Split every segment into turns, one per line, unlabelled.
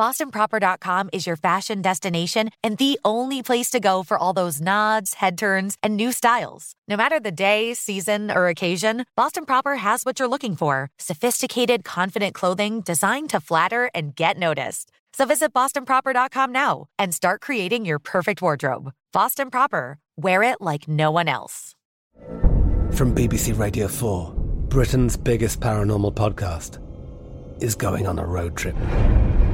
BostonProper.com is your fashion destination and the only place to go for all those nods, head turns, and new styles. No matter the day, season, or occasion, Boston Proper has what you're looking for sophisticated, confident clothing designed to flatter and get noticed. So visit BostonProper.com now and start creating your perfect wardrobe. Boston Proper, wear it like no one else.
From BBC Radio 4, Britain's biggest paranormal podcast is going on a road trip.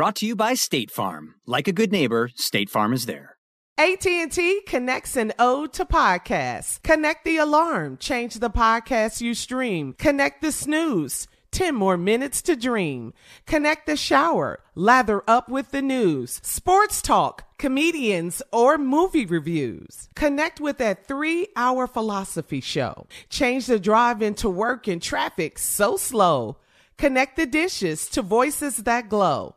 Brought to you by State Farm. Like a good neighbor, State Farm is there.
AT&T connects an ode to podcasts. Connect the alarm, change the podcast you stream. Connect the snooze, 10 more minutes to dream. Connect the shower, lather up with the news, sports talk, comedians, or movie reviews. Connect with that three-hour philosophy show. Change the drive into work in traffic so slow. Connect the dishes to voices that glow.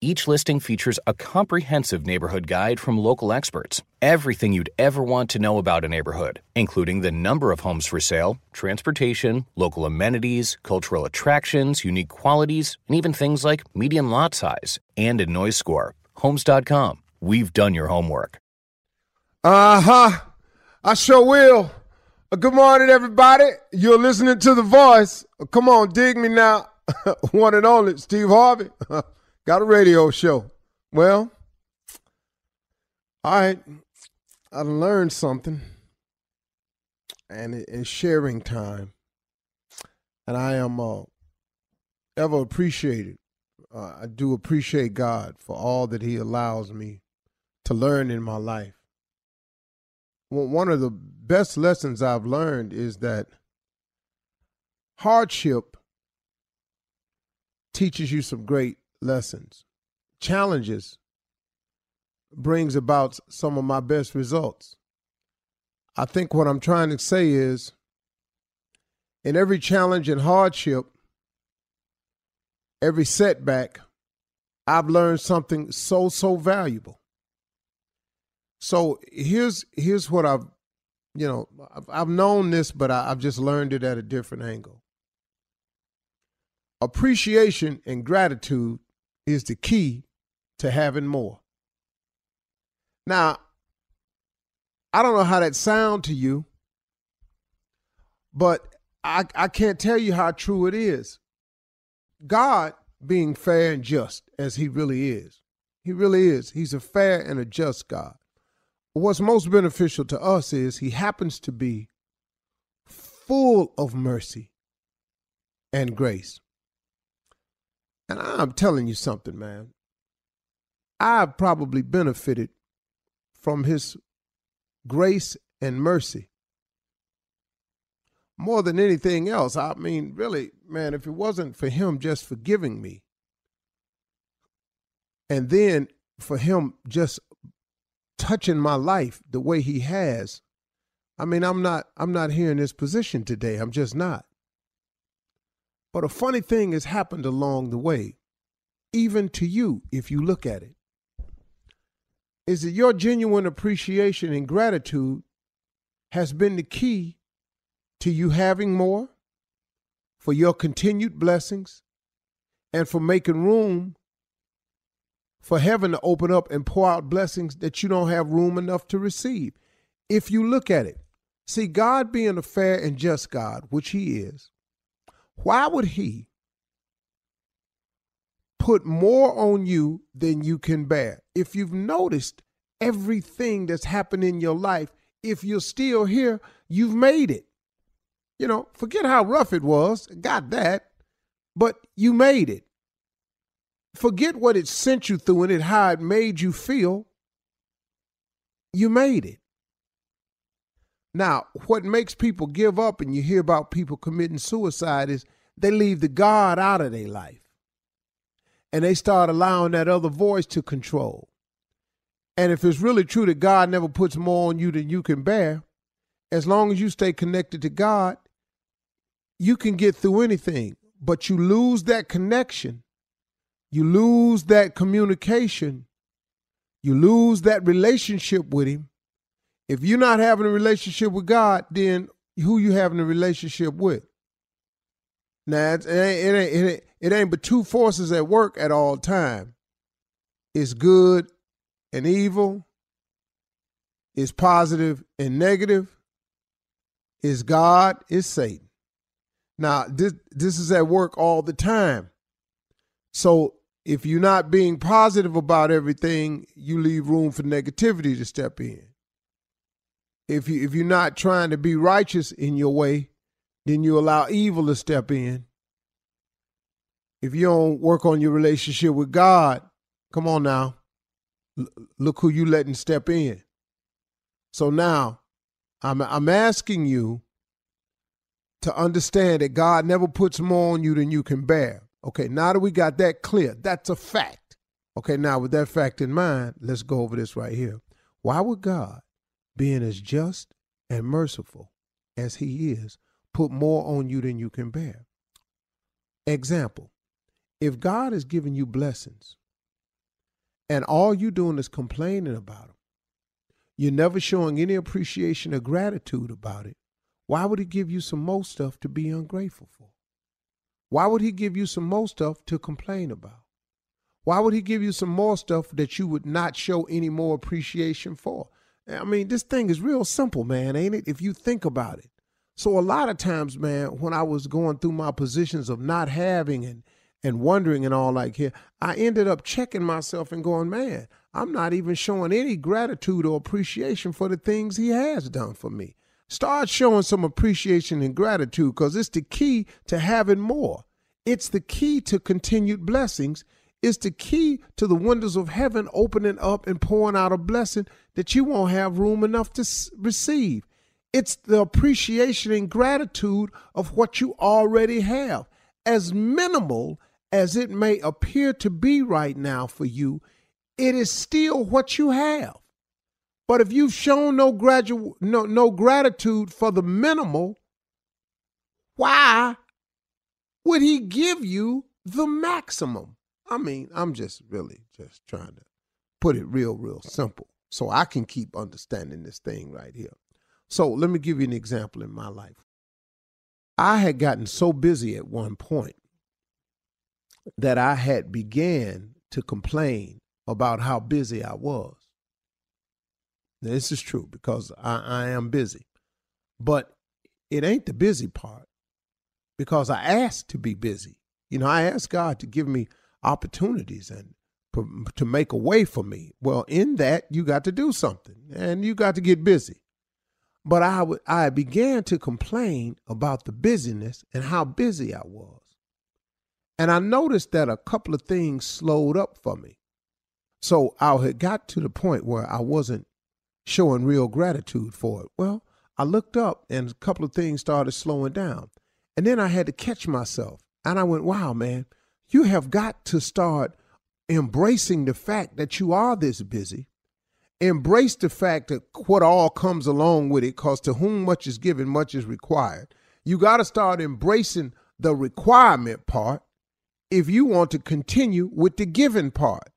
Each listing features a comprehensive neighborhood guide from local experts. Everything you'd ever want to know about a neighborhood, including the number of homes for sale, transportation, local amenities, cultural attractions, unique qualities, and even things like median lot size and a noise score. Homes.com. We've done your homework.
Uh huh. I sure will. Uh, good morning, everybody. You're listening to The Voice. Uh, come on, dig me now. One and only, Steve Harvey. Got a radio show. Well, all right. I learned something, and it's sharing time. And I am uh, ever appreciated. Uh, I do appreciate God for all that He allows me to learn in my life. Well, one of the best lessons I've learned is that hardship teaches you some great lessons, challenges brings about some of my best results. I think what I'm trying to say is in every challenge and hardship, every setback, I've learned something so so valuable. So here's here's what I've you know I've, I've known this, but I, I've just learned it at a different angle. Appreciation and gratitude is the key to having more. Now, I don't know how that sound to you, but I, I can't tell you how true it is. God being fair and just as he really is. He really is. He's a fair and a just God. What's most beneficial to us is he happens to be full of mercy and grace. And I'm telling you something, man. I've probably benefited from his grace and mercy more than anything else. I mean, really, man, if it wasn't for him just forgiving me, and then for him just touching my life the way he has, I mean, I'm not I'm not here in this position today. I'm just not. But a funny thing has happened along the way, even to you, if you look at it. is that your genuine appreciation and gratitude has been the key to you having more, for your continued blessings, and for making room for heaven to open up and pour out blessings that you don't have room enough to receive. If you look at it, see, God being a fair and just God, which He is, why would He put more on you than you can bear? If you've noticed everything that's happened in your life, if you're still here, you've made it. You know, forget how rough it was, got that, but you made it. Forget what it sent you through and it how it made you feel. You made it. Now, what makes people give up and you hear about people committing suicide is they leave the God out of their life. And they start allowing that other voice to control. And if it's really true that God never puts more on you than you can bear, as long as you stay connected to God, you can get through anything. But you lose that connection you lose that communication, you lose that relationship with Him. If you're not having a relationship with God, then who you having a relationship with? Now it ain't, it ain't, it ain't, it ain't but two forces at work at all time. It's good and evil. It's positive and negative. It's God. It's Satan. Now this this is at work all the time. So if you're not being positive about everything, you leave room for negativity to step in. If you if you're not trying to be righteous in your way, then you allow evil to step in. If you don't work on your relationship with God, come on now. L- look who you letting step in. So now, I'm I'm asking you to understand that God never puts more on you than you can bear. Okay, now that we got that clear, that's a fact. Okay, now with that fact in mind, let's go over this right here. Why would God, being as just and merciful as He is, put more on you than you can bear? Example if God is giving you blessings and all you're doing is complaining about them, you're never showing any appreciation or gratitude about it, why would He give you some more stuff to be ungrateful for? Why would he give you some more stuff to complain about? Why would he give you some more stuff that you would not show any more appreciation for? I mean, this thing is real simple, man, ain't it? If you think about it. So a lot of times, man, when I was going through my positions of not having and and wondering and all like here, I ended up checking myself and going, man, I'm not even showing any gratitude or appreciation for the things he has done for me. Start showing some appreciation and gratitude because it's the key to having more. It's the key to continued blessings. It's the key to the windows of heaven opening up and pouring out a blessing that you won't have room enough to receive. It's the appreciation and gratitude of what you already have. As minimal as it may appear to be right now for you, it is still what you have. But if you've shown no, gradu- no, no gratitude for the minimal, why would he give you the maximum? I mean, I'm just really just trying to put it real, real simple so I can keep understanding this thing right here. So let me give you an example in my life. I had gotten so busy at one point that I had began to complain about how busy I was. This is true because I, I am busy. But it ain't the busy part because I asked to be busy. You know, I asked God to give me opportunities and to make a way for me. Well, in that, you got to do something and you got to get busy. But I, w- I began to complain about the busyness and how busy I was. And I noticed that a couple of things slowed up for me. So I had got to the point where I wasn't showing real gratitude for it. Well, I looked up and a couple of things started slowing down. And then I had to catch myself. And I went, wow, man, you have got to start embracing the fact that you are this busy. Embrace the fact that what all comes along with it, because to whom much is given, much is required. You got to start embracing the requirement part if you want to continue with the giving part.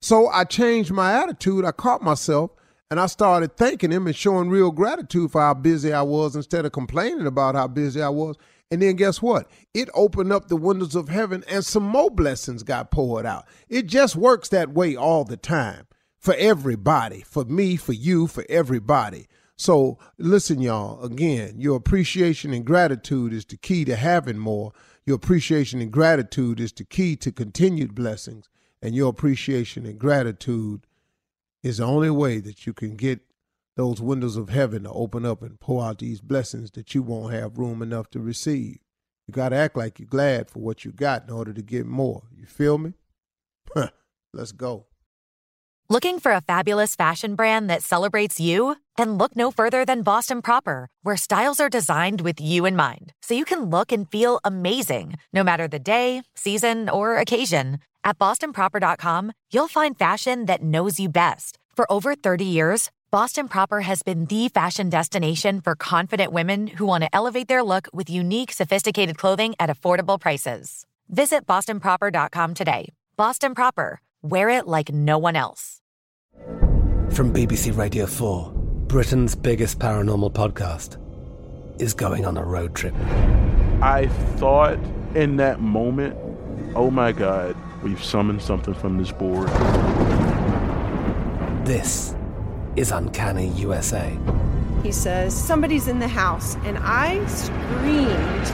So I changed my attitude. I caught myself and I started thanking him and showing real gratitude for how busy I was instead of complaining about how busy I was. And then guess what? It opened up the windows of heaven and some more blessings got poured out. It just works that way all the time for everybody, for me, for you, for everybody. So listen, y'all, again, your appreciation and gratitude is the key to having more. Your appreciation and gratitude is the key to continued blessings. And your appreciation and gratitude is the only way that you can get those windows of heaven to open up and pour out these blessings that you won't have room enough to receive. You got to act like you're glad for what you got in order to get more. You feel me? Let's go.
Looking for a fabulous fashion brand that celebrates you? Then look no further than Boston Proper, where styles are designed with you in mind, so you can look and feel amazing no matter the day, season, or occasion. At bostonproper.com, you'll find fashion that knows you best. For over 30 years, Boston Proper has been the fashion destination for confident women who want to elevate their look with unique, sophisticated clothing at affordable prices. Visit bostonproper.com today. Boston Proper, wear it like no one else.
From BBC Radio 4, Britain's biggest paranormal podcast is going on a road trip.
I thought in that moment, oh my God, we've summoned something from this board.
This is Uncanny USA.
He says, Somebody's in the house, and I screamed.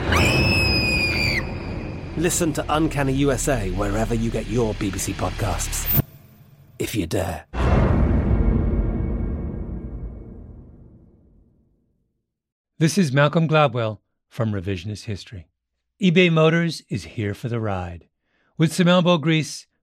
Listen to Uncanny USA wherever you get your BBC podcasts, if you dare.
This is Malcolm Gladwell from Revisionist History. eBay Motors is here for the ride. With some elbow grease,